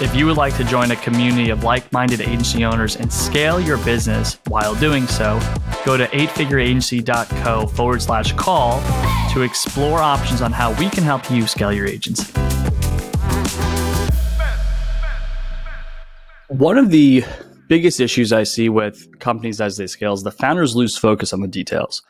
If you would like to join a community of like minded agency owners and scale your business while doing so, go to eightfigureagency.co forward slash call to explore options on how we can help you scale your agency. One of the biggest issues I see with companies as they scale is the founders lose focus on the details.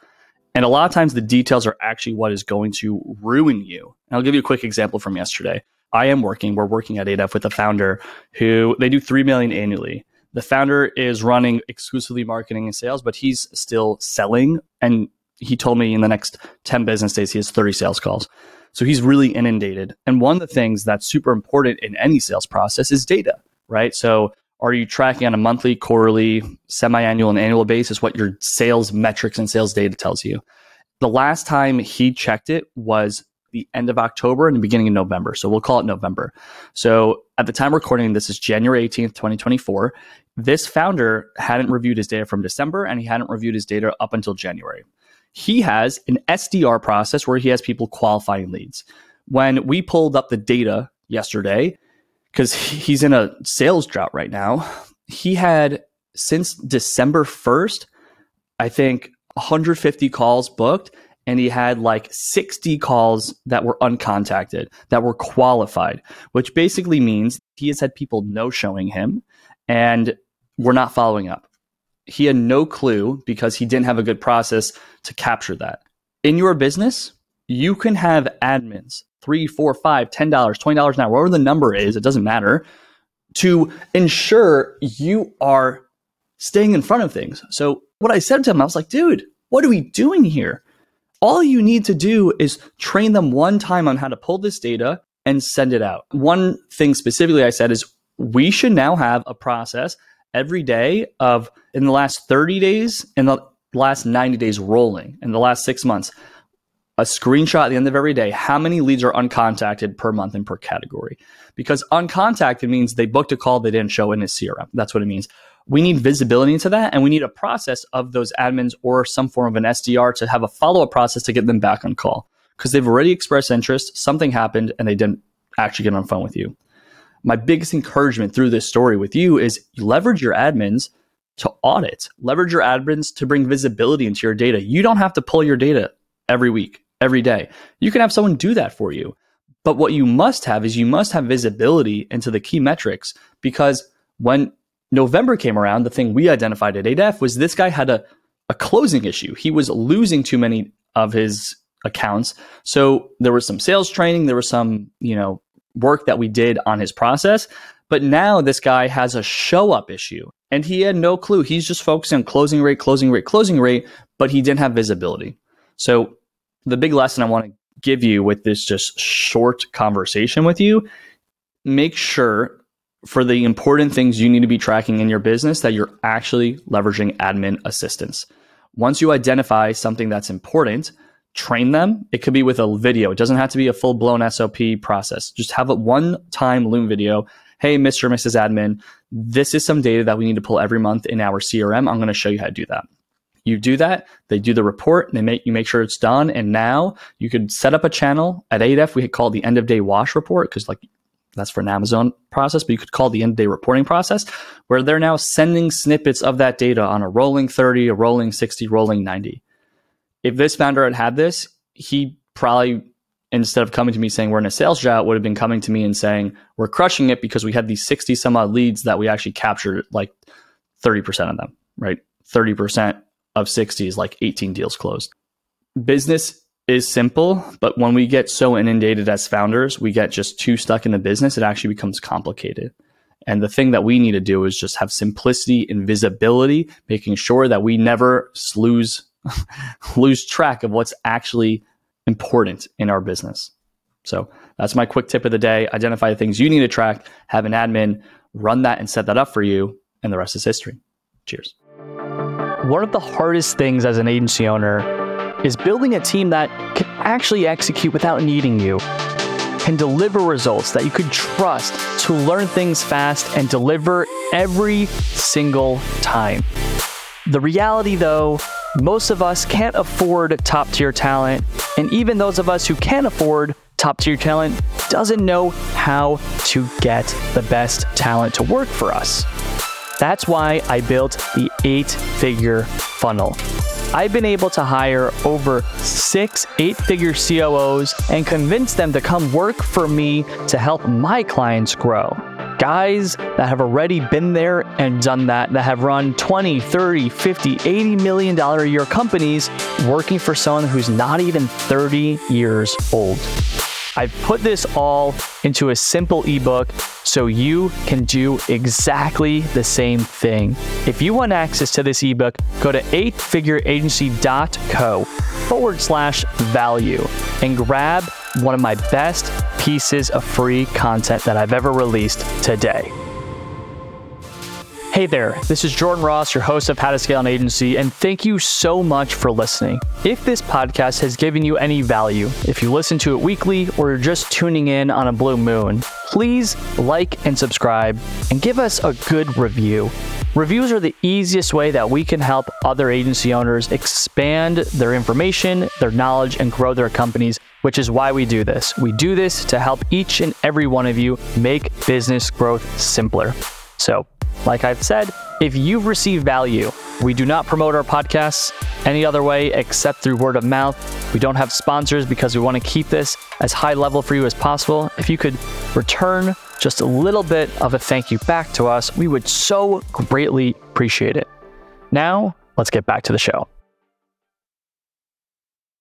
And a lot of times the details are actually what is going to ruin you. And I'll give you a quick example from yesterday. I am working, we're working at 8F with a founder who they do 3 million annually. The founder is running exclusively marketing and sales, but he's still selling. And he told me in the next 10 business days, he has 30 sales calls. So he's really inundated. And one of the things that's super important in any sales process is data right? So are you tracking on a monthly, quarterly, semi-annual, and annual basis what your sales metrics and sales data tells you? The last time he checked it was the end of October and the beginning of November. So we'll call it November. So at the time recording, this is January 18th, 2024. This founder hadn't reviewed his data from December and he hadn't reviewed his data up until January. He has an SDR process where he has people qualifying leads. When we pulled up the data yesterday, because he's in a sales drought right now. He had since December 1st, I think 150 calls booked, and he had like 60 calls that were uncontacted, that were qualified, which basically means he has had people no showing him and we're not following up. He had no clue because he didn't have a good process to capture that. In your business, you can have admins three, four, five, ten dollars, twenty dollars an hour, whatever the number is, it doesn't matter, to ensure you are staying in front of things. So what I said to him, I was like, dude, what are we doing here? All you need to do is train them one time on how to pull this data and send it out. One thing specifically I said is we should now have a process every day of in the last 30 days in the last 90 days rolling in the last six months a screenshot at the end of every day how many leads are uncontacted per month and per category. Because uncontacted means they booked a call they didn't show in his CRM. That's what it means. We need visibility into that, and we need a process of those admins or some form of an SDR to have a follow up process to get them back on call because they've already expressed interest, something happened, and they didn't actually get on phone with you. My biggest encouragement through this story with you is leverage your admins to audit, leverage your admins to bring visibility into your data. You don't have to pull your data every week every day. You can have someone do that for you. But what you must have is you must have visibility into the key metrics because when November came around, the thing we identified at 8F was this guy had a, a closing issue. He was losing too many of his accounts. So there was some sales training, there was some, you know, work that we did on his process. But now this guy has a show up issue and he had no clue. He's just focusing on closing rate, closing rate, closing rate, but he didn't have visibility. So the big lesson I want to give you with this just short conversation with you, make sure for the important things you need to be tracking in your business that you're actually leveraging admin assistance. Once you identify something that's important, train them. It could be with a video. It doesn't have to be a full blown SOP process. Just have a one time Loom video. Hey, Mr. or Mrs. Admin, this is some data that we need to pull every month in our CRM. I'm going to show you how to do that. You do that, they do the report, they make you make sure it's done, and now you could set up a channel at 8F. We call it the end of day wash report because like that's for an Amazon process, but you could call the end of day reporting process where they're now sending snippets of that data on a rolling 30, a rolling 60, rolling 90. If this founder had had this, he probably instead of coming to me saying we're in a sales drought, would have been coming to me and saying we're crushing it because we had these 60 some odd leads that we actually captured like 30% of them, right? 30% of 60 is like 18 deals closed. Business is simple, but when we get so inundated as founders, we get just too stuck in the business, it actually becomes complicated. And the thing that we need to do is just have simplicity and visibility, making sure that we never lose lose track of what's actually important in our business. So that's my quick tip of the day. Identify the things you need to track, have an admin run that and set that up for you, and the rest is history. Cheers. one of the hardest things as an agency owner is building a team that can actually execute without needing you, can deliver results that you could trust to learn things fast and deliver every single time. The reality, though, most of us can't afford top tier talent, and even those of us who can afford top tier talent doesn't know how to get the best talent to work for us. That's why I built the eight figure funnel. I've been able to hire over six eight figure COOs and convince them to come work for me to help my clients grow. Guys that have already been there and done that, that have run 20, 30, 50, 80 million dollar a year companies working for someone who's not even 30 years old. I've put this all into a simple ebook so you can do exactly the same thing. If you want access to this ebook, go to eightfigureagency.co forward slash value and grab one of my best pieces of free content that I've ever released today. Hey there, this is Jordan Ross, your host of How to Scale an Agency, and thank you so much for listening. If this podcast has given you any value, if you listen to it weekly or you're just tuning in on a blue moon, please like and subscribe and give us a good review. Reviews are the easiest way that we can help other agency owners expand their information, their knowledge, and grow their companies, which is why we do this. We do this to help each and every one of you make business growth simpler. So, like I've said, if you've received value, we do not promote our podcasts any other way except through word of mouth. We don't have sponsors because we want to keep this as high level for you as possible. If you could return just a little bit of a thank you back to us, we would so greatly appreciate it. Now, let's get back to the show.